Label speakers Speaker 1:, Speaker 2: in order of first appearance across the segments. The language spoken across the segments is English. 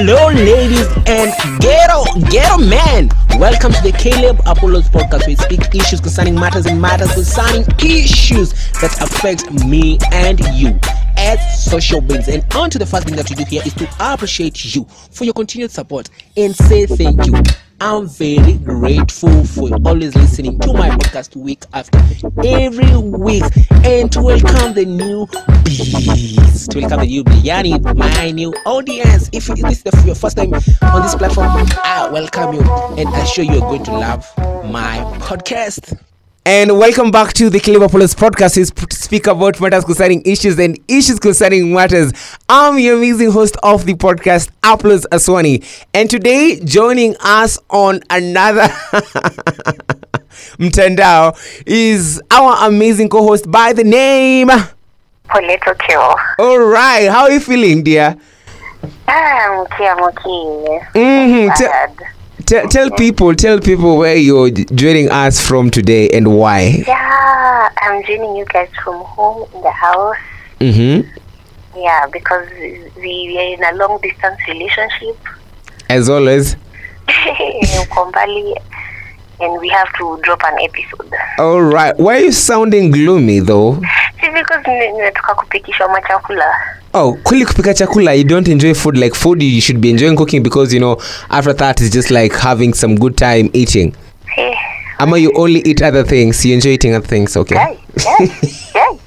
Speaker 1: Hello, ladies and ghetto, ghetto men. Welcome to the Caleb Apollos podcast. We speak issues concerning matters and matters concerning issues that affect me and you as social beings. And on to the first thing that we do here is to appreciate you for your continued support and say thank you. I'm very grateful for always listening to my podcast week after every week and to welcome the new bees. To welcome the new bee, yani my new audience. If this is your first time on this platform, I welcome you and I assure you are going to love my podcast. And welcome back to the Caleb Apollos podcast. We speak about matters concerning issues and issues concerning matters. I'm your amazing host of the podcast, Apollos Aswani. And today, joining us on another mtandao is our amazing co-host by the name.
Speaker 2: Poleto Kill.
Speaker 1: All right, how are you feeling, dear?
Speaker 2: Ah, mkia mki.
Speaker 1: Mm-hmm. Te-
Speaker 2: Bad.
Speaker 1: te- tell people, tell people where you're joining us from today and why.
Speaker 2: Yeah, I'm joining you guys from home in the house.
Speaker 1: Mm-hmm.
Speaker 2: Yeah, because we are in a long distance relationship.
Speaker 1: As always.
Speaker 2: Uko mbali, and we have to drop an episode.
Speaker 1: All right. Why are you sounding gloomy though?
Speaker 2: See, because nimetoka kupikishwa machakula.
Speaker 1: Oh, kweli kupika chakula, you don't enjoy food like food you should be enjoying cooking because you know after that it's just like having some good time eating.
Speaker 2: Hey,
Speaker 1: Ama you only eat other things, you enjoy eating other things, okay?
Speaker 2: guy, guy, guy.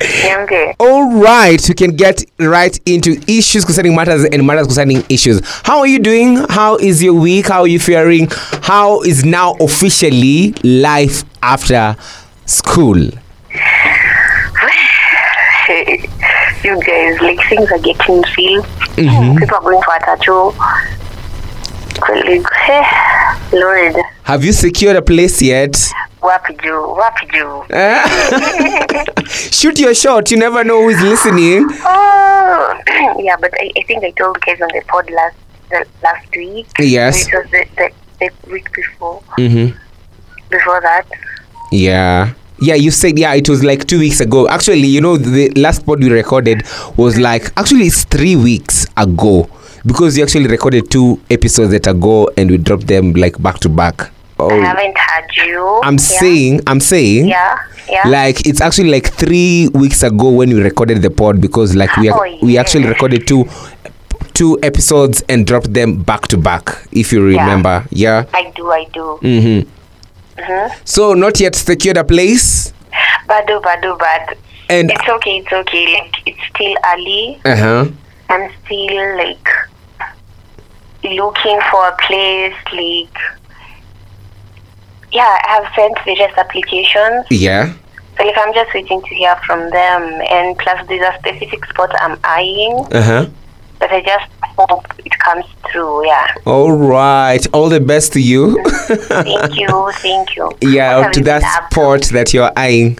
Speaker 2: Ebu, ebu, huh? Niambie.
Speaker 1: All right, we can get right into issues concerning matters and matters concerning issues. How are you doing? How is your week? How are you faring? How is now officially life after school?
Speaker 2: you guys, like things are getting real.
Speaker 1: Mhm.
Speaker 2: People are going for a tattoo. Lord,
Speaker 1: Have you secured a place yet?
Speaker 2: Wapi juu, wapi juu.
Speaker 1: Shoot your shot. You never know who's listening.
Speaker 2: Oh, yeah, but I, I think I told guys on the pod last the, last week.
Speaker 1: Yes.
Speaker 2: It was the, the, the week before.
Speaker 1: Mm-hmm.
Speaker 2: Before that.
Speaker 1: Yeah. Yeah, you said yeah, it was like two weeks ago. Actually, you know, the last pod we recorded was like actually it's three weeks ago because we actually recorded two episodes that ago and we dropped them like back to back.
Speaker 2: I
Speaker 1: Oh,
Speaker 2: haven't had you.
Speaker 1: I'm
Speaker 2: yeah.
Speaker 1: saying, I'm saying,
Speaker 2: Yeah, yeah.
Speaker 1: like it's actually like three weeks ago when we recorded the pod because like we
Speaker 2: Oh,
Speaker 1: we actually recorded two two episodes and dropped them back to back. If you
Speaker 2: Yeah.
Speaker 1: remember, yeah.
Speaker 2: I do, I do.
Speaker 1: Mm-hmm.
Speaker 2: Mm-hmm.
Speaker 1: So not yet secured a place.
Speaker 2: Badu, badu, bad.
Speaker 1: And
Speaker 2: It's okay, it's okay. Like, it's still early.
Speaker 1: uh huh.
Speaker 2: I'm still like looking for a place like yeah, I have sent various applications.
Speaker 1: Yeah.
Speaker 2: So like I'm just waiting to hear from them and plus there's a specific spot I'm eyeing
Speaker 1: Uh huh.
Speaker 2: but I just hope it comes through, yeah.
Speaker 1: All right. All the best to you.
Speaker 2: Thank you, thank you.
Speaker 1: yeah,
Speaker 2: What
Speaker 1: to that
Speaker 2: up
Speaker 1: spot that you're eyeing.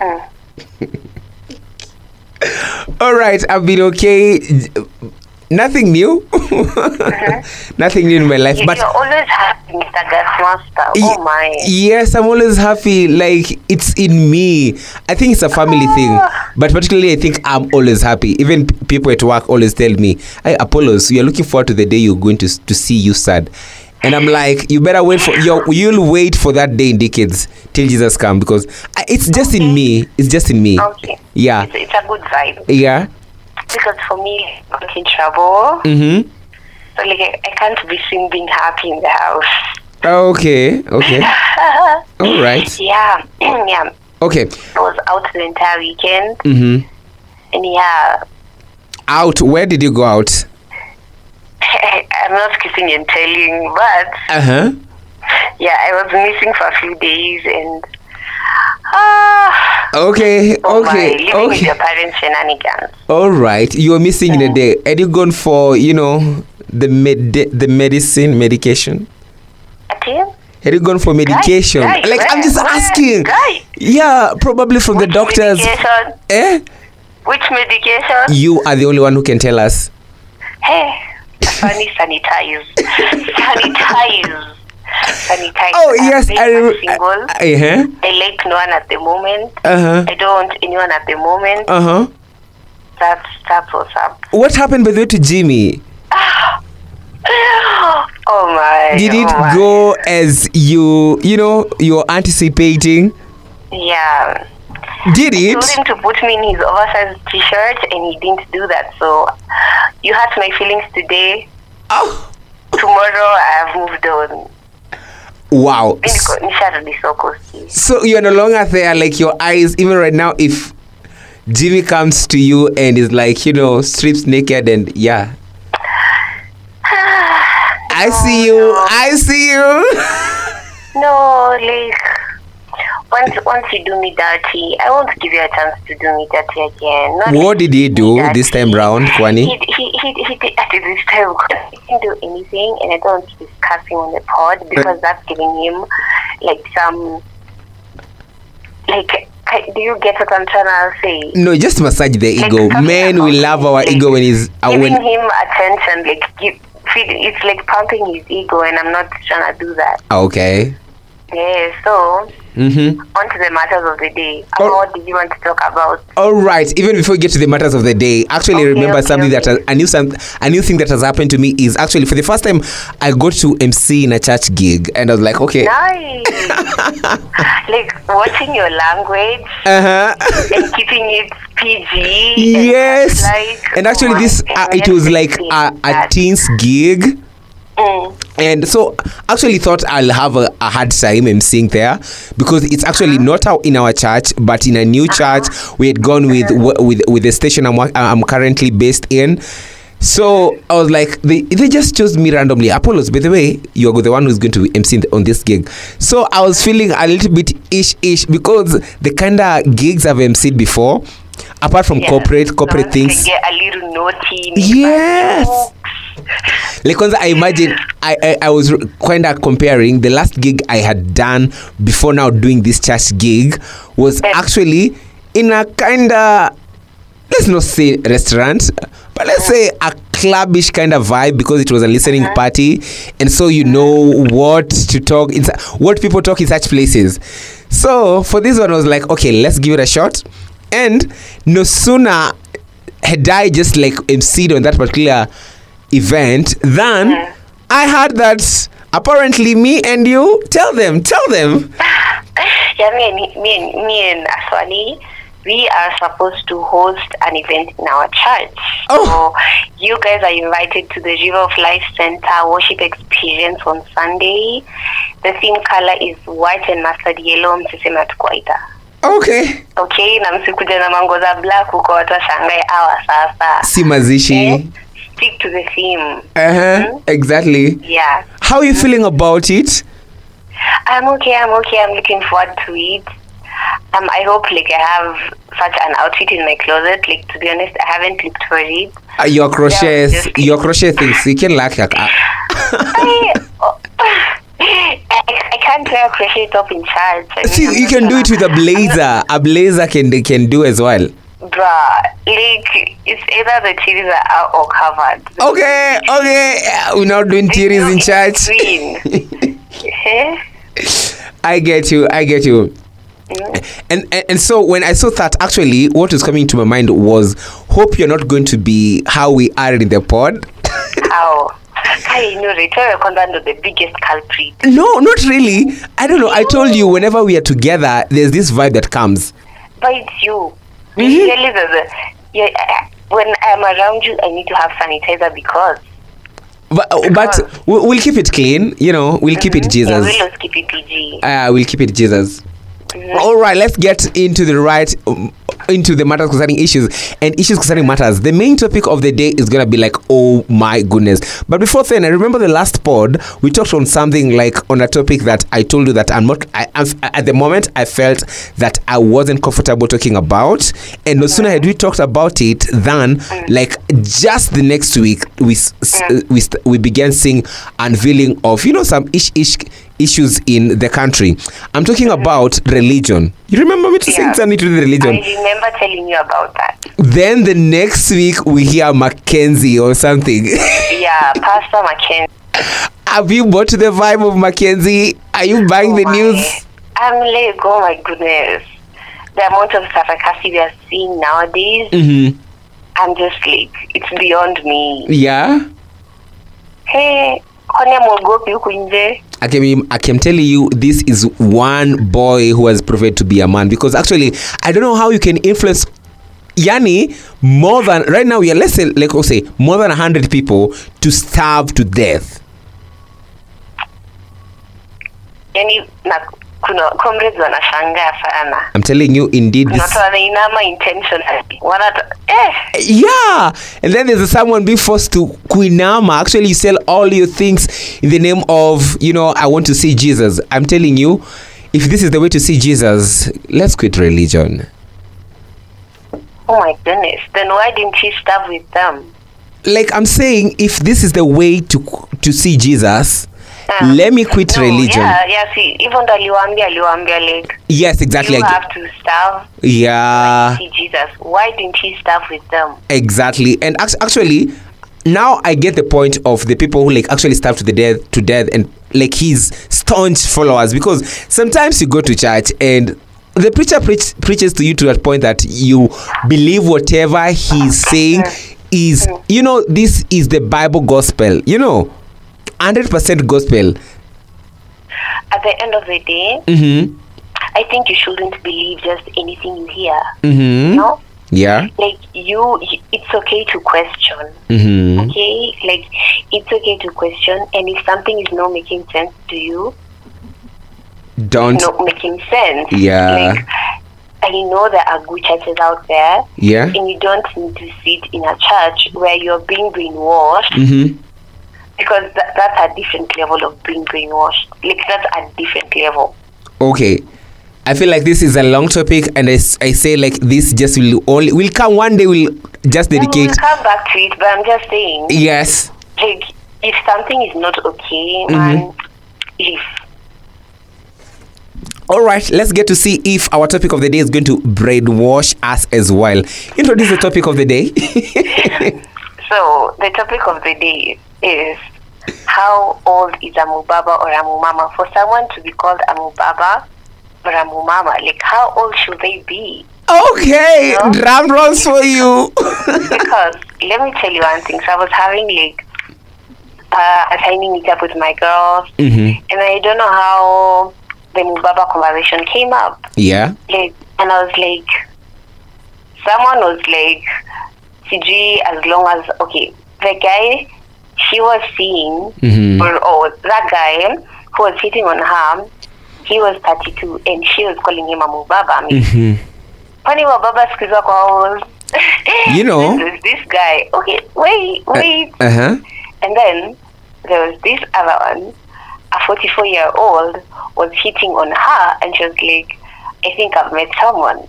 Speaker 2: Mm.
Speaker 1: All right. I've been okay. Nothing new. Uh-huh. Nothing new in my life.
Speaker 2: You,
Speaker 1: But
Speaker 2: you're always happy, Mr. Gasmaster. Oh my.
Speaker 1: Yes, I'm always happy. Like it's in me. I think it's a family thing, ah. but particularly I think I'm always happy. Even p- people at work always tell me, "Hey, Apollos, you're looking forward to the day you're going to to see you sad." And I'm like, you better wait for you. You'll wait for that day in decades till Jesus come because I, it's just in me. It's just in me.
Speaker 2: Okay.
Speaker 1: Yeah,
Speaker 2: It's, it's a good vibe.
Speaker 1: yeah.
Speaker 2: Because for me, I'm in trouble.
Speaker 1: Mm-hmm.
Speaker 2: So like I, I can't be seen being happy in the house.
Speaker 1: Okay. Okay. All right.
Speaker 2: yeah, yeah.
Speaker 1: Okay.
Speaker 2: I was out the entire weekend,
Speaker 1: Mm-hmm.
Speaker 2: and yeah,
Speaker 1: Out. Where did you go out?
Speaker 2: I'm not kissing and telling, but
Speaker 1: Uh huh.
Speaker 2: yeah, I was missing for a few days, and ah,
Speaker 1: Okay.
Speaker 2: oh
Speaker 1: Okay. Okay.
Speaker 2: your parents' shenanigans.
Speaker 1: All right, you were missing in a day. Had you gone for, you know, the med the medicine medication?
Speaker 2: Ati?
Speaker 1: Had you gone for medication?
Speaker 2: guy,
Speaker 1: like I'm just
Speaker 2: where?
Speaker 1: asking.
Speaker 2: Guy.
Speaker 1: Yeah, probably from the doctors.
Speaker 2: Medication?
Speaker 1: Eh?
Speaker 2: Which medication?
Speaker 1: You are the only one who can tell us.
Speaker 2: Hey, funny sanitize. sanitize. Sanitize.
Speaker 1: Oh
Speaker 2: I'm
Speaker 1: yes,
Speaker 2: very
Speaker 1: I. Re-
Speaker 2: single.
Speaker 1: uh huh.
Speaker 2: I like no one at the moment.
Speaker 1: Uh huh.
Speaker 2: I don't want anyone at the moment.
Speaker 1: Uh huh.
Speaker 2: that's that's what's up.
Speaker 1: What happened by the way to Jimmy?
Speaker 2: Oh my.
Speaker 1: Did it
Speaker 2: oh my.
Speaker 1: go as you you know you're anticipating?
Speaker 2: Yeah.
Speaker 1: Did
Speaker 2: I
Speaker 1: it?
Speaker 2: told him to put me in his oversized t-shirt, and he didn't do that. So you hurt my feelings today.
Speaker 1: Oh,
Speaker 2: Tomorrow I have moved on.
Speaker 1: Wow. So you're no longer there, like your eyes, even right now, if Jimmy comes to you and is like, you know, strips naked and yeah. I see you. I see you.
Speaker 2: No, like once once you do me dirty, I won't give you a chance to do me dirty again. Not
Speaker 1: What did he do this time round, Kwani?
Speaker 2: He he he he did at this time. He didn't do anything, and I don't want to discuss him on the pod because that's giving him like some like. Do you get what I'm trying to say?
Speaker 1: No, just massage the ego.
Speaker 2: something
Speaker 1: Men will love our
Speaker 2: like,
Speaker 1: ego when he's uh,
Speaker 2: giving
Speaker 1: when.
Speaker 2: him attention, like give, feed, it's like pumping his ego, and I'm not trying to do that.
Speaker 1: Okay.
Speaker 2: Yeah, so
Speaker 1: Mm-hmm.
Speaker 2: on to the matters of the day.
Speaker 1: Oh.
Speaker 2: What did you want to talk about?
Speaker 1: All right. Even before we get to the matters of the day, actually
Speaker 2: Okay,
Speaker 1: remember
Speaker 2: okay,
Speaker 1: something that
Speaker 2: okay.
Speaker 1: has, a new some a new thing that has happened to me is actually for the first time I got to MC in a church gig and I was like, okay.
Speaker 2: Nice. like watching your language
Speaker 1: Uh huh.
Speaker 2: and keeping it PG. and
Speaker 1: yes.
Speaker 2: like,
Speaker 1: and actually,
Speaker 2: oh
Speaker 1: this uh, it was like a, a teens gig.
Speaker 2: Mm.
Speaker 1: And so, actually, thought I'll have a, a hard time emceeing there because it's actually not in our church, but in a new church. We had gone with with with the station I'm I'm currently based in. So I was like, they, they just chose me randomly. Apollos, by the way, you're the one who's going to be emceeing on this gig. So I was feeling a little bit ish ish because the kind of gigs I've emceed before, apart from
Speaker 2: Yeah.
Speaker 1: corporate corporate
Speaker 2: Once
Speaker 1: things,
Speaker 2: get a little naughty.
Speaker 1: Yes. like kwanza i imagine i i, I was kind of comparing. The last gig i had done before now doing this church gig was actually in a kind of let's not say restaurant but let's say a clubbish kind of vibe because it was a listening uh-huh. party. And so you uh-huh. know what to talk in what people talk in such places. So for this one i was like okay let's give it a shot and no sooner had I just like emceed on that particular event, than
Speaker 2: yeah.
Speaker 1: I heard that apparently me and you tell them, tell them.
Speaker 2: Yeah, me and me and me and Aswani, we are supposed to host an event in our church.
Speaker 1: Oh.
Speaker 2: So you guys are invited to the River of Life Center worship experience on Sunday. The theme color is white and mustard yellow. Msiseme tukwaita.
Speaker 1: Okay.
Speaker 2: Okay, na msikuja na mango za black huko watu washangae awa sasa.
Speaker 1: Si mazishi.
Speaker 2: Eh, Stick to the theme.
Speaker 1: Uh-huh. Exactly.
Speaker 2: Yeah.
Speaker 1: How are you feeling about it?
Speaker 2: I'm okay, I'm okay, I'm looking forward to it. Um, I hope like I have such an outfit in my closet. Like to be honest, I haven't looked for it.
Speaker 1: Uh, your crochets,
Speaker 2: yeah,
Speaker 1: your crochet things. You can like like, uh,
Speaker 2: I, oh, I, I can't wear a crochet top in church. I mean,
Speaker 1: See,
Speaker 2: I'm
Speaker 1: you can do
Speaker 2: gonna-
Speaker 1: it with a blazer. A blazer can can do as well.
Speaker 2: Bruh, like it's either the titties are out or covered.
Speaker 1: Okay, okay. We're not doing
Speaker 2: no
Speaker 1: in church.
Speaker 2: Eh?
Speaker 1: I get you. I get you. And, and and so when I saw that, actually, what was coming to my mind was, hope you're not going to be how we are in the pod.
Speaker 2: How? I know Rachel Konda the biggest culprit.
Speaker 1: no, not really. I don't know. I told you whenever we are together, there's this vibe that comes.
Speaker 2: But it's you.
Speaker 1: Mm-hmm.
Speaker 2: The yeah, when I'm around you, I need to have sanitizer because
Speaker 1: But uh, but we- we'll keep it clean. You know, we'll keep it
Speaker 2: Yeah,
Speaker 1: Jesus.
Speaker 2: we'll just keep it PG.
Speaker 1: Uh, we'll keep it Jesus.
Speaker 2: Mhm.
Speaker 1: All right, let's get into the right um, into the matters concerning issues and issues concerning matters. The main topic of the day is gonna be like, oh my goodness. But before then, I remember the last pod we talked on something like on a topic that I told you that I'm not. I, I'm, at the moment I felt that I wasn't comfortable talking about, and no sooner had we talked about it than like just the next week we we we began seeing unveiling of you know some ish ish issues in the country. I'm talking about religion. You remember me to saying
Speaker 2: Yeah.
Speaker 1: something to the religion?
Speaker 2: I remember telling you about that.
Speaker 1: Then the next week we hear Mackenzie or something.
Speaker 2: Yeah, Pastor McKenzie.
Speaker 1: Have you bought the vibe of Mackenzie? Are you buying the
Speaker 2: Oh my-
Speaker 1: news?
Speaker 2: I'm like, oh my goodness. The amount of sarcasm we are seeing nowadays.
Speaker 1: Mm-hmm.
Speaker 2: I'm just like, it's beyond me.
Speaker 1: yeah
Speaker 2: Hey, kwani amwogopi huku nje?
Speaker 1: I can, I can telling you this is one boy who has proved to be a man because actually I don't know how you can influence yani more than right now are let's say like I'll say more than 100 people to starve to death.
Speaker 2: Yani kuna comrades wanashangaa sana.
Speaker 1: I'm telling you indeed this
Speaker 2: watu wanainama intentionally. Wanata eh,
Speaker 1: yeah and then there's someone being forced to kuinama actually you sell all your things in the name of you know i want to see jesus i'm telling you if this is the way to see jesus let's quit religion
Speaker 2: oh my goodness. Then why didn't he starve with them?
Speaker 1: like i'm saying if this is the way to to see jesus
Speaker 2: Ah.
Speaker 1: let me quit
Speaker 2: No,
Speaker 1: religion
Speaker 2: Yeah, yeah, see, even ndo aliwaambia aliwaambia like
Speaker 1: yes exactly
Speaker 2: you
Speaker 1: I-
Speaker 2: have to starve
Speaker 1: yeah
Speaker 2: see Jesus. Why didn't he starve with them?
Speaker 1: exactly and actually now i get the point of the people who like actually starve to the death to death and like his staunch followers because sometimes you go to church and the preacher preach, preaches to you to that point that you believe whatever he's saying is you know this is the bible gospel you know 100% gospel.
Speaker 2: At the end of the day,
Speaker 1: mm-hmm.
Speaker 2: I think you shouldn't believe just anything you hear.
Speaker 1: mm-hmm.
Speaker 2: No,
Speaker 1: yeah.
Speaker 2: Like you, it's okay to question.
Speaker 1: mm-hmm.
Speaker 2: Okay, like it's okay to question, and if something is not making sense to you,
Speaker 1: don't.
Speaker 2: not making sense.
Speaker 1: Yeah.
Speaker 2: Like, I know there are good churches out there,
Speaker 1: yeah.
Speaker 2: and you don't need to sit in a church where you're being brainwashed
Speaker 1: mm-hmm
Speaker 2: because that, that's a different level of being brainwashed. Like that's a different level.
Speaker 1: okay i feel like this is a long topic and I say like this just will only will come one day we'll just
Speaker 2: And
Speaker 1: dedicate
Speaker 2: We'll come back to it, but I'm just saying,
Speaker 1: yes
Speaker 2: like, if something is not okay,
Speaker 1: Mm-hmm.
Speaker 2: man, if
Speaker 1: all right let's get to see if our topic of the day is going to brainwash us as well introduce the topic of the day
Speaker 2: so, the topic of the day is how old is a mubaba or a mumama? For someone to be called a mubaba or a mumama, like, how old should they be?
Speaker 1: okay
Speaker 2: No.
Speaker 1: drum rolls for you
Speaker 2: because let me tell you one thing. So I was having like uh, a tiny meetup with my girls,
Speaker 1: mm-hmm.
Speaker 2: and I don't know how the Mubaba conversation came up.
Speaker 1: yeah
Speaker 2: Like, and I was like, someone was like, CG, as long as okay, the guy she was seeing,
Speaker 1: Mhm.
Speaker 2: or oh, that guy who was hitting on her, he was 32, and she was calling him a Mubaba. I mean,
Speaker 1: mm-hmm.
Speaker 2: Kwani wababa siku hizi wako?
Speaker 1: You know.
Speaker 2: There's this guy. Okay, wait, wait.
Speaker 1: uh-huh
Speaker 2: And then there was this other one, a 44 year old was hitting on her, and she was like, I think I've met someone.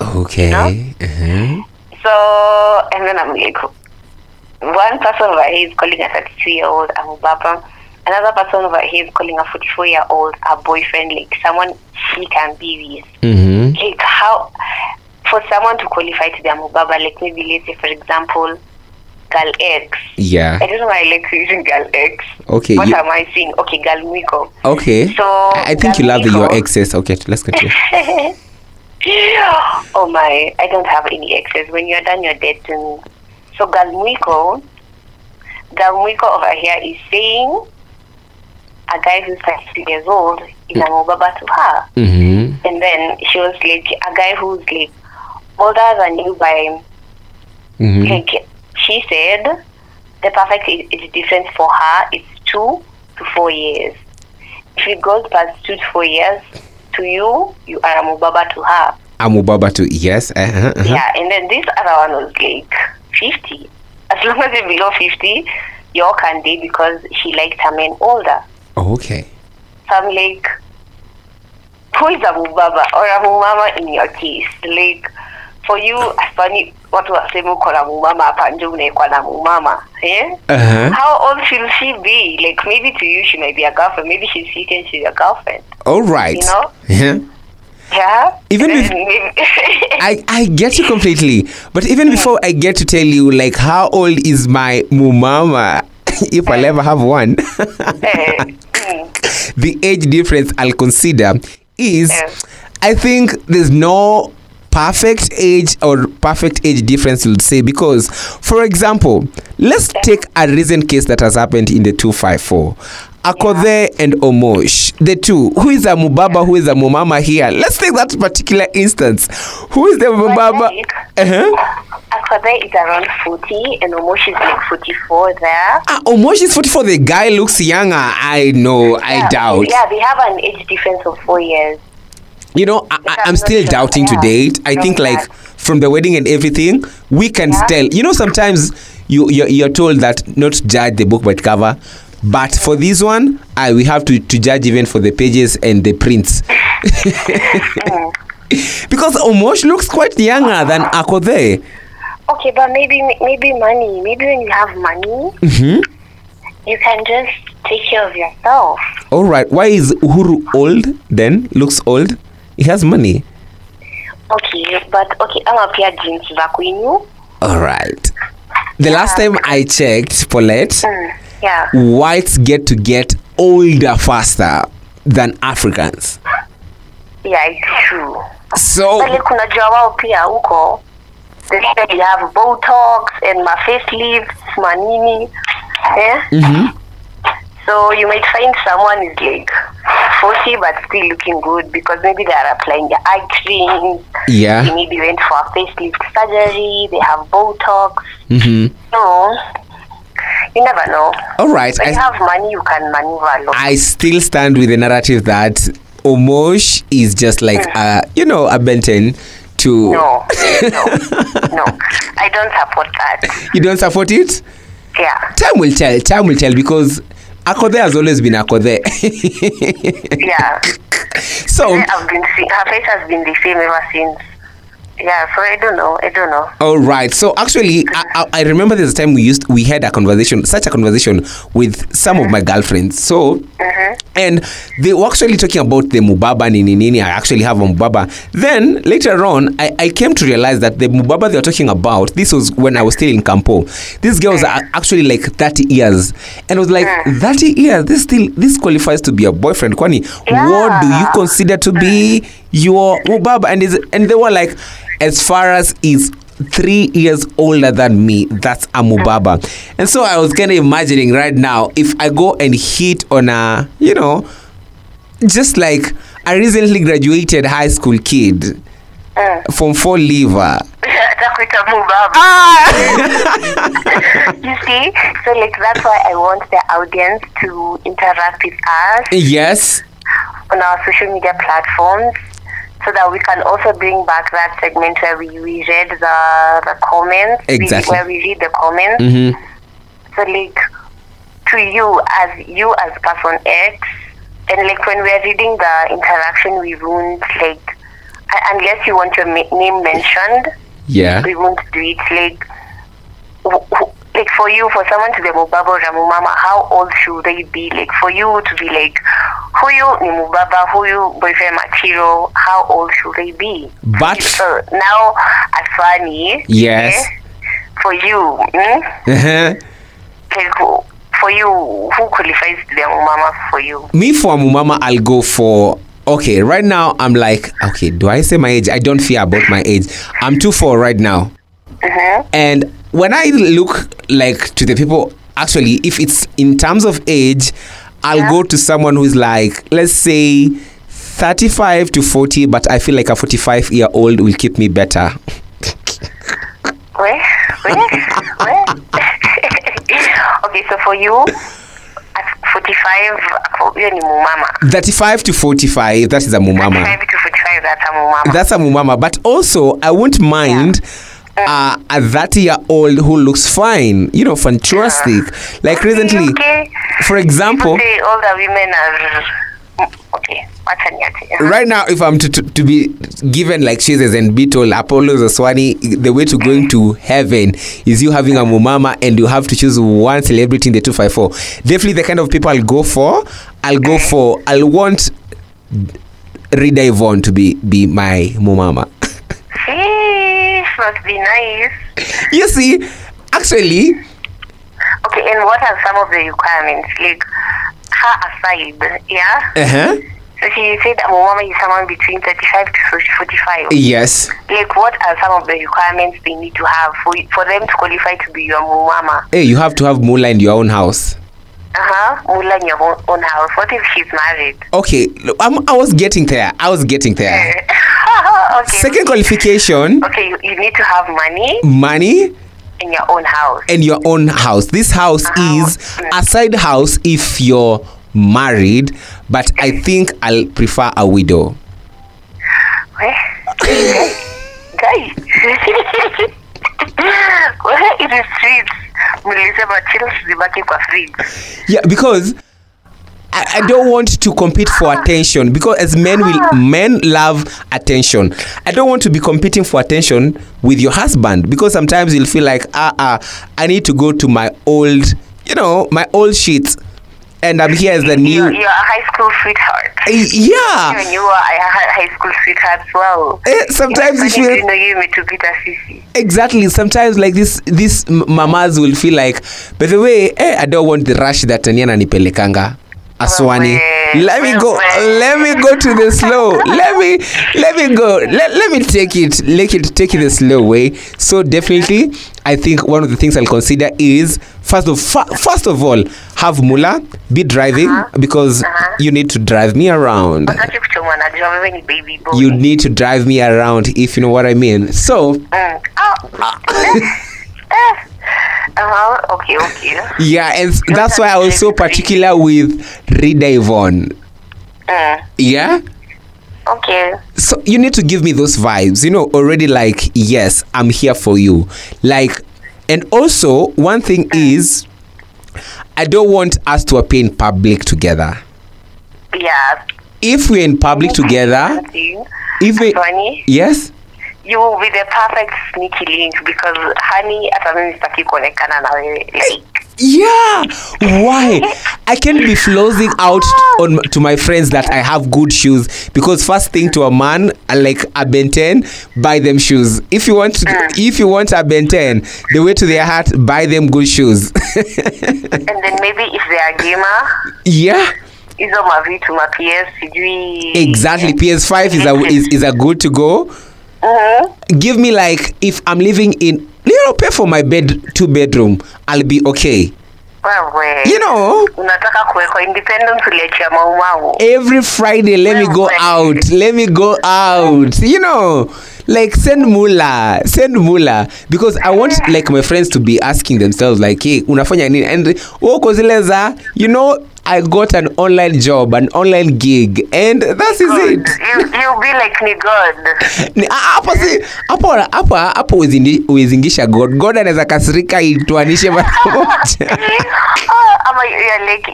Speaker 1: okay
Speaker 2: No?
Speaker 1: uh-huh.
Speaker 2: So, and then I'm like, one person over here is calling a 32 year old a mubaba, another person over here is calling a 44 year old a boyfriend, like someone she can be with.
Speaker 1: Mm-hmm.
Speaker 2: Like, how, for someone to qualify to be a mubaba, like maybe let's say, for example, girl X.
Speaker 1: yeah
Speaker 2: I don't know why I like using girl X.
Speaker 1: Okay,
Speaker 2: What
Speaker 1: you-
Speaker 2: am I saying? Okay, girl Miko.
Speaker 1: okay
Speaker 2: So,
Speaker 1: i think you love the,
Speaker 2: Galmico-
Speaker 1: your exes okay let's continue
Speaker 2: oh my, I don't have any exes. When you're done, you're dead to me. So Galmuiko, Galmuiko over here is saying a guy who's 32 years old is a mubaba to her.
Speaker 1: mm-hmm.
Speaker 2: And then she was like, a guy who's like older than you by,
Speaker 1: Mm-hmm.
Speaker 2: like, she said the perfect is, is different for her. It's two to four years. If it goes past two to four years, to you, you are a mubaba to her.
Speaker 1: amubaba too yes uh-huh, uh-huh.
Speaker 2: Yeah, and then this other one was like 50. As long as you're below 50, you all can date because she liked a man older.
Speaker 1: okay
Speaker 2: So I'm like, who is a mubaba or a mumama in your case? Like, for you, afani watu waseme uko na mumama hapa nje unaekwa na mumama eh?
Speaker 1: uh-huh.
Speaker 2: How old should she be? Like, maybe to you she might be a girlfriend. Maybe she's thinking she's a girlfriend.
Speaker 1: all right
Speaker 2: You know?
Speaker 1: yeah
Speaker 2: Yeah?
Speaker 1: Even if- I, I get you completely. But even before I get to tell you, like, how old is my mumama, if I'll ever have one,
Speaker 2: Eh,
Speaker 1: the age difference I'll consider is,
Speaker 2: Yeah.
Speaker 1: I think there's no perfect age or perfect age difference you'd say because for example let's take a recent case that has happened in the 254 akothee and omosh the two. Who is a mubaba who is a mumama here? Let's take that particular instance. Who is the mubaba? Uh-huh.
Speaker 2: Akothee is around 40 and Omosh is like 44 there.
Speaker 1: ah, omosh is 44 the guy looks younger. I know. I doubt.
Speaker 2: Yeah, they have an age difference of four years.
Speaker 1: You know, I,
Speaker 2: I'm
Speaker 1: still
Speaker 2: sure.
Speaker 1: doubting to date. I
Speaker 2: No,
Speaker 1: think like
Speaker 2: yeah.
Speaker 1: from the wedding and everything, we can
Speaker 2: Yeah.
Speaker 1: tell. You know, sometimes you you're, you're told that not judge the book by cover, but for this one, I we have to, to judge even for the pages and the prints. because Omosh looks quite younger than Akothee.
Speaker 2: Okay, but maybe maybe money. Maybe when you have money,
Speaker 1: Mhm.
Speaker 2: you can just take care of yourself.
Speaker 1: All right. Why is Uhuru old then? Looks old. He has money.
Speaker 2: Okay, but okay, ama pia jeans za kwenu.
Speaker 1: All right. The last time I checked, Paulette.
Speaker 2: Mm, yeah.
Speaker 1: whites get to get older faster than Africans.
Speaker 2: Yeah, it's true.
Speaker 1: So
Speaker 2: Bali kuna jawao pia huko. They say you have Botox and ma leaves manini. Eh?
Speaker 1: Mhm.
Speaker 2: So you might find someone is like 40 but still looking good because maybe they are applying their eye creams. They
Speaker 1: yeah.
Speaker 2: maybe went for a facelift surgery. They have Botox.
Speaker 1: hmm
Speaker 2: So you never know.
Speaker 1: All right.
Speaker 2: When you
Speaker 1: I,
Speaker 2: have money, you can maneuver a lot.
Speaker 1: I still stand with the narrative that Omosh is just like a you know a Benton to.
Speaker 2: no, no, no. I don't support that.
Speaker 1: You don't support it?
Speaker 2: Yeah.
Speaker 1: Time will tell. Time will tell because Akothee has always been Akothee.
Speaker 2: Yeah.
Speaker 1: so
Speaker 2: I've been see- her face has been the same ever since. Yeah, so I don't know. I don't know.
Speaker 1: All right. So actually, I, I, I remember there's a time we used we had a conversation, such a conversation with some of my girlfriends. So, mm-hmm. and they were actually talking about the mubaba nini nini. I actually have a mubaba. Then later on, I, I came to realize that the mubaba they were talking about. This was when I was still in Campo. These girls are mm. actually like 30 years, and I was like, mm. 30 years. This still this qualifies to be a boyfriend. Kwani, what do you consider to be mm. your mubaba? And is and they were like, as far as is three years older than me, that's Amubaba. And so I was kind of imagining right now if I go and hit on a, you know, just like a recently graduated high school kid
Speaker 2: Mm.
Speaker 1: from four
Speaker 2: mubaba.
Speaker 1: Ah!
Speaker 2: you see? So like that's why I want the audience to interact with us
Speaker 1: yes.
Speaker 2: on our social media platforms so that we can also bring back that segment where we, we read the the comments.
Speaker 1: Exactly.
Speaker 2: where we read the comments.
Speaker 1: hmm
Speaker 2: So like to you as you as person X and like when we're reading the interaction we won't like unless you want your ma- name mentioned
Speaker 1: Yeah.
Speaker 2: we won't do it like like for you for someone to be a mubaba or a mumama how old should they be like for you to be like huyu ni mubaba huyu boyfriend material how old should they be
Speaker 1: But-
Speaker 2: so now as funny
Speaker 1: Yes.
Speaker 2: for you mm?
Speaker 1: Uh-huh.
Speaker 2: like for you who qualifies to be a mumama for you
Speaker 1: Me for a mumama, I'll go for. Okay, right now I'm like, okay, do I say my age? I don't fear about my age. I'm two four right now.
Speaker 2: mm-hmm.
Speaker 1: And when I look like to the people, actually, if it's in terms of age, I'll
Speaker 2: Yeah.
Speaker 1: go to someone who's like, let's say, 35 to 40, but I feel like a 45 year old will keep me better.
Speaker 2: where where where okay so for you at 45 huyo ni mumama
Speaker 1: 35 to 45, that is a mumama.
Speaker 2: 35 to 45 that's a mumama
Speaker 1: That's a mumama. But also, I won't mind. Uh, a 30 year old who looks fine, you know, fantastic. Like recently,
Speaker 2: okay.
Speaker 1: for example,
Speaker 2: say older women are Mm, okay
Speaker 1: right now if i'm to, to, to be given like jesus and be Apollo, apollos or swani the way to going to heaven is you having a mumama and you have to choose one celebrity in the 254 definitely the kind of people i'll go for i'll go for i'll want rida yvonne to be be my mumama
Speaker 2: must be nice
Speaker 1: you see actually
Speaker 2: okay and what are some of the requirements like her aside yeah
Speaker 1: uh-huh
Speaker 2: So she said that mama is someone between 35 to 45.
Speaker 1: yes
Speaker 2: Like, what are some of the requirements they need to have for for them to qualify to be your mama?
Speaker 1: hey you have to have mula in your own house
Speaker 2: Uh-huh. Mula in your own house. What if she's married?
Speaker 1: okay I'm, i was getting there i was getting there
Speaker 2: okay.
Speaker 1: second qualification
Speaker 2: Okay, you, you need to have money
Speaker 1: money
Speaker 2: in your own house.
Speaker 1: and your own house this house is a side house if you're married but i think i'll prefer a widow
Speaker 2: Guys, Guy. Guy. It is streets. Mlisema chill zibaki kwa fridge.
Speaker 1: yeah because I, I don't want to compete for attention because as men will men love attention i don't want to be competing for attention with your husband because sometimes you'll feel like ah ah i need to go to my old you know my old sheets and i'm here as the new
Speaker 2: You're, you're a high school sweetheart.
Speaker 1: Eh, yeah
Speaker 2: And you are a high school sweetheart as well.
Speaker 1: Eh, sometimes you feel
Speaker 2: know you sisi.
Speaker 1: exactly sometimes like this this mamas will feel like by the way eh, i don't want the rush that tania nanipelekanga aswani. Let me go. Let me go to the slow. Let me let me go. Let, let me take it let it take it the slow way. So definitely i think one of the things i'll consider is first of fa- first of all have mula be driving because
Speaker 2: Uh-huh.
Speaker 1: you need to drive me around.
Speaker 2: Wataki kuchomwa na jua wewe ni baby boy.
Speaker 1: you need to drive me around if you know what i mean. So
Speaker 2: Mm. Oh. Uh-huh. Okay, okay.
Speaker 1: Yeah, and that's why I was so particular with Rida Yvonne.
Speaker 2: Mm.
Speaker 1: Yeah?
Speaker 2: Okay.
Speaker 1: So you need to give me those vibes, you know, already like, yes, I'm here for you. Like, and also, one thing is, I don't want us to appear in public together.
Speaker 2: Yeah.
Speaker 1: If we're in public together, if we,
Speaker 2: Funny.
Speaker 1: yes,
Speaker 2: You will be the perfect sneaky link because honey hata mimi sitaki kuonekana na wewe. Like,
Speaker 1: Yeah. Why? I can't be flossing out on to my friends that I have good shoes because first thing to a man uh, like a benten buy them shoes. If you want to, if you want a benten the way to their heart, buy them good shoes.
Speaker 2: and then maybe if they are gamer,
Speaker 1: yeah.
Speaker 2: hizo mavitu ma PS sijui.
Speaker 1: Exactly. PS5 is a is, is a good to go.
Speaker 2: Mhm.
Speaker 1: Give me like if I'm living in you know pay for my bed two bedroom, I'll be okay.
Speaker 2: Wewe.
Speaker 1: You know.
Speaker 2: Unataka kuwekwa independence uliachia maumau.
Speaker 1: every friday let me go out let me go out you know like send mula send mula. Because i want like my friends to be asking themselves like hey unafanya nini? And woko zile za you know i got an online job an online gig and that is it.
Speaker 2: You, you'll be like ni God.
Speaker 1: Hapo si hapo hapo hapo uizingisha god. God anaweza kasirika ituanishe mara moja
Speaker 2: Ah, ama ni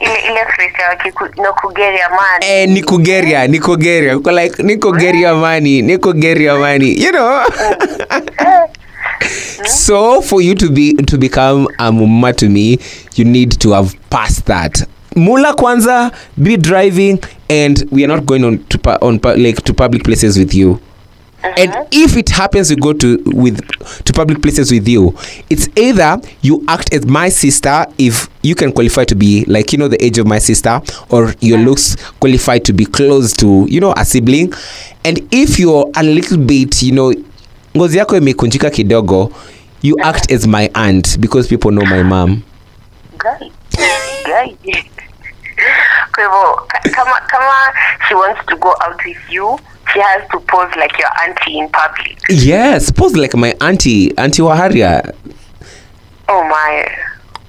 Speaker 2: ile ile phrase ya kiku- no kugeria mani
Speaker 1: Eh, nikugeria nikugeria uko like nikugeria money nikugeria money you know? So for you to be to become a mumma to me you need to have passed that. Mula kwanza be driving and we are not going on to on like to public places with you and if it happens you go to with to public places with you. It's either you act as my sister if you can qualify to be like you know the age of my sister or your looks qualified to be close to you know a sibling. And if you're a little bit you know ngozi yako imekunjika kidogo you act as my aunt because people know my mom.
Speaker 2: Guy. Guy. Kwa hivyo kama kama she wants to go out with you, she has to pose like your auntie in public.
Speaker 1: yes pose like my auntie auntie waharia
Speaker 2: Oh my.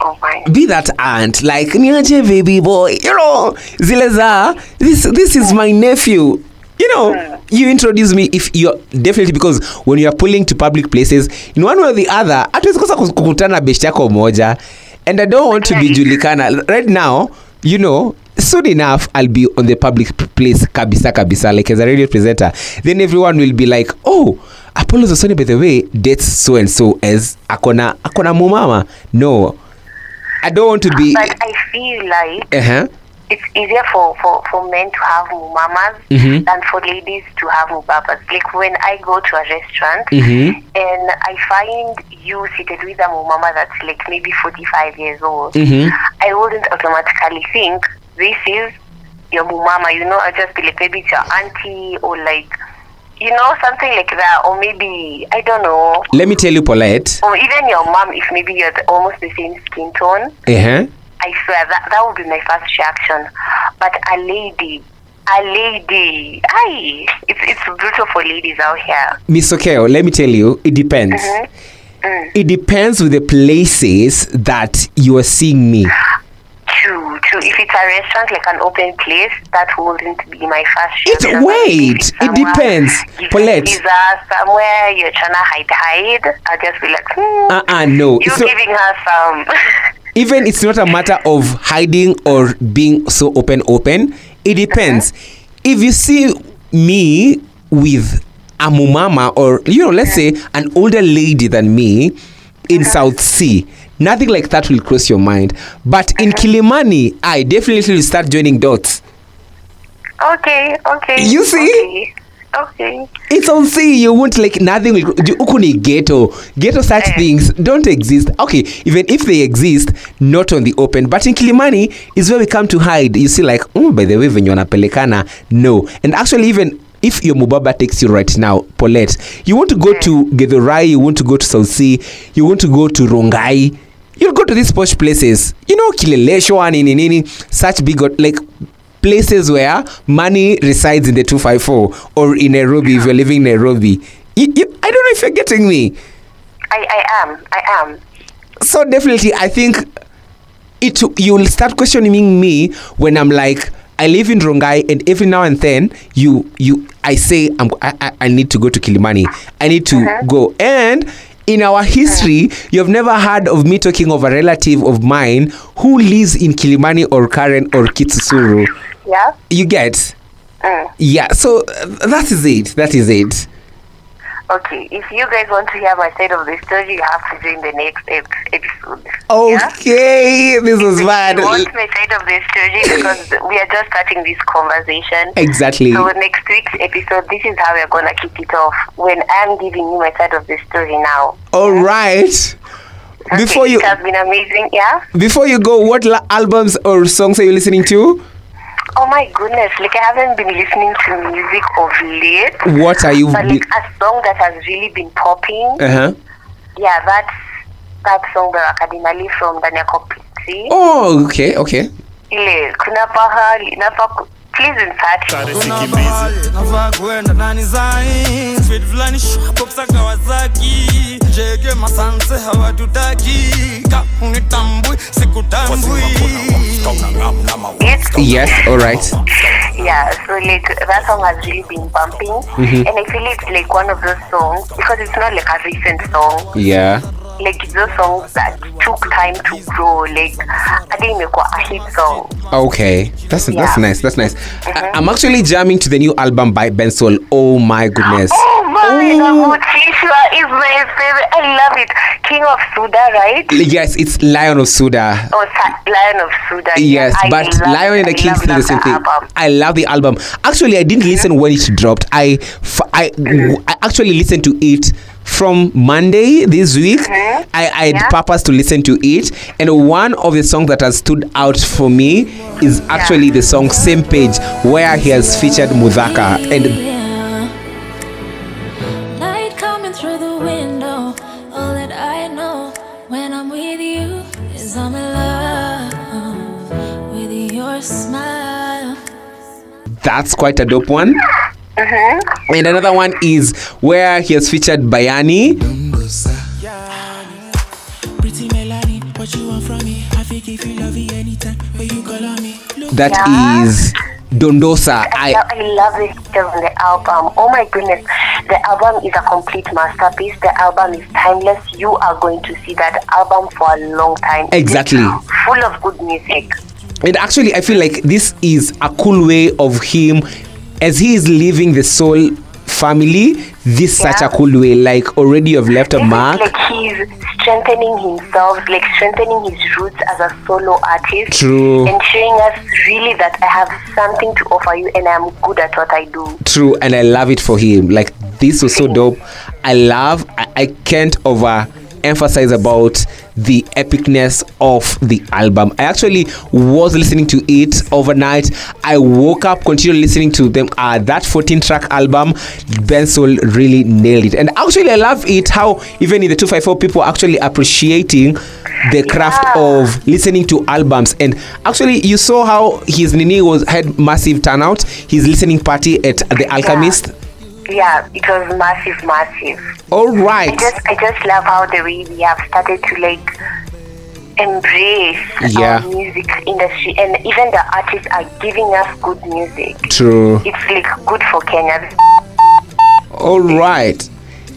Speaker 2: Oh my.
Speaker 1: be that aunt like niaje baby boy you know zile za this this is my nephew you know you introduce me if you're definitely because when you're pulling to public places in one way or the other hatuwezi kosa kukutana beshtako yako moja and i don't want to be julikana right now you know soon enough i'll be on the public place kabisa kabisa like as a radio presenter then everyone will be like oh apollo zosoni by the way dates so and so as akona akona mumama no I don't want to be.
Speaker 2: But I feel like
Speaker 1: Uh-huh.
Speaker 2: it's easier for, for, for men to have mumamas
Speaker 1: Mhm.
Speaker 2: than for ladies to have mubabas. Like when I go to a restaurant
Speaker 1: Mhm.
Speaker 2: and I find you seated with a mumama that's like maybe 45 years old,
Speaker 1: Mhm.
Speaker 2: I wouldn't automatically think this is your mama, you know, I'll just be like maybe it's your auntie or like you know, something like that, or maybe I don't know.
Speaker 1: Let me tell you, Paulette.
Speaker 2: Or even your mom, if maybe you're the, almost the same skin tone.
Speaker 1: Uh-huh.
Speaker 2: I swear that that would be my first reaction. But a lady, a lady, aye, it's it's brutal for ladies out here.
Speaker 1: Miss Okeo, let me tell you, it depends.
Speaker 2: Mm.
Speaker 1: It depends with the places that you are seeing me.
Speaker 2: True, true. If it's a restaurant like an open place, that wouldn't be my first
Speaker 1: It
Speaker 2: reaction. But
Speaker 1: wait, it depends. Paulette.
Speaker 2: uh, somewhere you're trying to hide, hide, I'll just be like, hmm,
Speaker 1: Uh-uh, no.
Speaker 2: you're
Speaker 1: So
Speaker 2: giving her some.
Speaker 1: even it's not a matter of hiding or being so open open. It depends. If you see me with a mumama or you know, let's say an older lady than me in South C, nothing like that will cross your mind. But in Kilimani, I definitely will start joining dots.
Speaker 2: okay, okay.
Speaker 1: You see?
Speaker 2: Okay. okay.
Speaker 1: It's on sea. You won't like nothing. Will, you- huku ni ghetto. Ghetto such
Speaker 2: Eh.
Speaker 1: things don't exist. Okay, even if they exist, not on the open. But in Kilimani is where we come to hide. You see, like, oh, by the way, when you're pelekana, no. And actually, even if your mubaba takes you right now, Paulette, you want to go to Githurai, you want to go to South C, you want to go to Rongai. You'll go to these posh places. You know, Kileleshwa, nini nini, such big like places where money resides in the 254 or in Nairobi if you're living in Nairobi. You, you, I don't know if you're getting me.
Speaker 2: I, I am. I am.
Speaker 1: So definitely, I think it you'll start questioning me when I'm like, I live in Rongai, and every now and then you you I say I'm I, I, I need to go to Kilimani. I need to mm-hmm. go and. In our history, you have never heard of me talking of a relative of mine who lives in Kilimani or Karen or Kitisuru.
Speaker 2: Yeah.
Speaker 1: You get?
Speaker 2: Mm.
Speaker 1: Yeah, so uh, that is it. That is it.
Speaker 2: Okay. If you guys want to hear my side of the story, you have to join the next ep- episode. Yeah?
Speaker 1: Okay, this was bad.
Speaker 2: You want my side of the story because we are just starting this conversation.
Speaker 1: Exactly.
Speaker 2: So next week's episode, this is how we're gonna kick it off. When I'm giving you my side of the story now.
Speaker 1: All right.
Speaker 2: Okay,
Speaker 1: Before you
Speaker 2: it has been amazing, yeah.
Speaker 1: before you go, what la- albums or songs are you listening to?
Speaker 2: Oh my goodness, like I haven't been listening to music of late.
Speaker 1: What are you?
Speaker 2: But like a song that has really been popping,
Speaker 1: Uh huh.
Speaker 2: yeah, that's that song by Wakadinali from Dania Kopiti.
Speaker 1: Oh, okay, okay.
Speaker 2: Ile kuna pahali nafaa ku- please insert
Speaker 3: Kuna bahali nafaa kwenda ndani zai Speed fulani shwapoksa Kawasaki Jege masanse hawatutaki Ka unitambui sikutambui
Speaker 2: it.
Speaker 1: Yes, all right.
Speaker 2: Yeah, so like that song has really been bumping,
Speaker 1: Mm-hmm.
Speaker 2: and I feel it's like one of those songs because it's not like a recent song.
Speaker 1: Yeah.
Speaker 2: Like those songs that took time to grow. Like I think imekuwa a hit song.
Speaker 1: Okay, that's that's nice. That's nice. I, mm-hmm. I'm actually jamming to the new album by Bensoul. Oh my goodness.
Speaker 2: Oh my
Speaker 1: Ooh.
Speaker 2: God, is my favorite. I love it. King of Suda, right?
Speaker 1: Yes, it's Lion of Suda.
Speaker 2: Oh, Lion of Suda.
Speaker 1: Yes,
Speaker 2: I
Speaker 1: but Lion and the King still the same thing.
Speaker 2: album.
Speaker 1: I love the album. Actually, I didn't listen when it dropped. I f- I, mm-hmm. I actually listened to it from Monday this week. Uh-huh. I, I had
Speaker 2: Yeah.
Speaker 1: purpose to listen to it, and one of the songs that has stood out for me is actually the song "Same Page," where he has featured Mudhaka and.
Speaker 4: Light coming through the window. All that I know when I'm with you is I'm in love with your smile.
Speaker 1: That's quite a dope one.
Speaker 2: Mm-hmm.
Speaker 1: And another one is where he has featured Bayani.
Speaker 5: Pretty Melanie, what you want from me? I think if you love me anytime when you call on me. Look,
Speaker 1: That
Speaker 2: Yeah.
Speaker 1: is Dondosa.
Speaker 2: I,
Speaker 1: I
Speaker 2: love, I love this on the album. Oh my goodness. The album is a complete masterpiece. The album is timeless. You are going to see that album for a long time.
Speaker 1: Exactly.
Speaker 2: Full of good music.
Speaker 1: And actually, I feel like this is a cool way of him as he is leaving the soul family. This is such a cool way. Like already you've left a
Speaker 2: This
Speaker 1: mark.
Speaker 2: like he's strengthening himself, like strengthening his roots as a solo artist.
Speaker 1: True.
Speaker 2: And showing us really that I have something to offer you and I'm good at what I do.
Speaker 1: True, and I love it for him. Like this was so dope. I love. I, I can't over emphasize about the epicness of the album. I actually was listening to it overnight. I woke up, continued listening to them. Uh, that 14 track album, Bensoul really nailed it. And actually, I love it how even in the 254 people actually appreciating the craft
Speaker 2: Yeah.
Speaker 1: of listening to albums. And actually, you saw how his Nini was had massive turnout. His listening party at the Alchemist.
Speaker 2: Yeah, it was massive, massive.
Speaker 1: All right.
Speaker 2: I just I just love how the way we have started to like embrace
Speaker 1: Yeah.
Speaker 2: our music industry and even the artists are giving us good music.
Speaker 1: True.
Speaker 2: It's like good for Kenya.
Speaker 1: All right.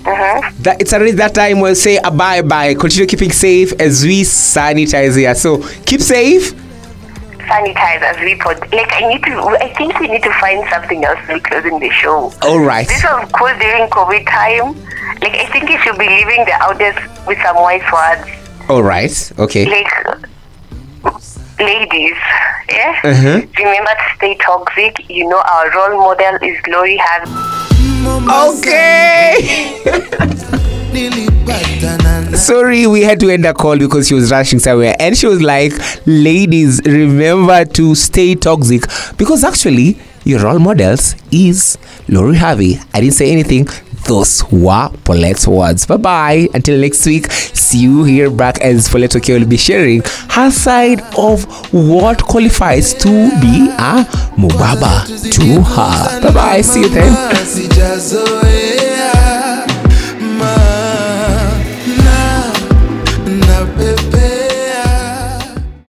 Speaker 2: Uh-huh.
Speaker 1: That it's already that time we'll say a bye bye. Continue keeping safe as we sanitize here. So keep safe.
Speaker 2: Sanitize as we put like I need to I think we need to find something else to closing the show.
Speaker 1: All right.
Speaker 2: This was cool during COVID time. Like I think you should be leaving the audience with some wise words.
Speaker 1: All right. Okay.
Speaker 2: like ladies yeah
Speaker 1: Uh-huh.
Speaker 2: remember to stay toxic you know our role model is Lori Harvey
Speaker 1: Okay. Sorry, we had to end the call because she was rushing somewhere. And she was like, ladies, remember to stay toxic. Because actually, your role models is Lori Harvey. I didn't say anything. Those were Paulette's words. Bye bye. Until next week, see you here back as Paulette Oke will be sharing her side of what qualifies to be a Mubaba to her. Bye bye. See you then.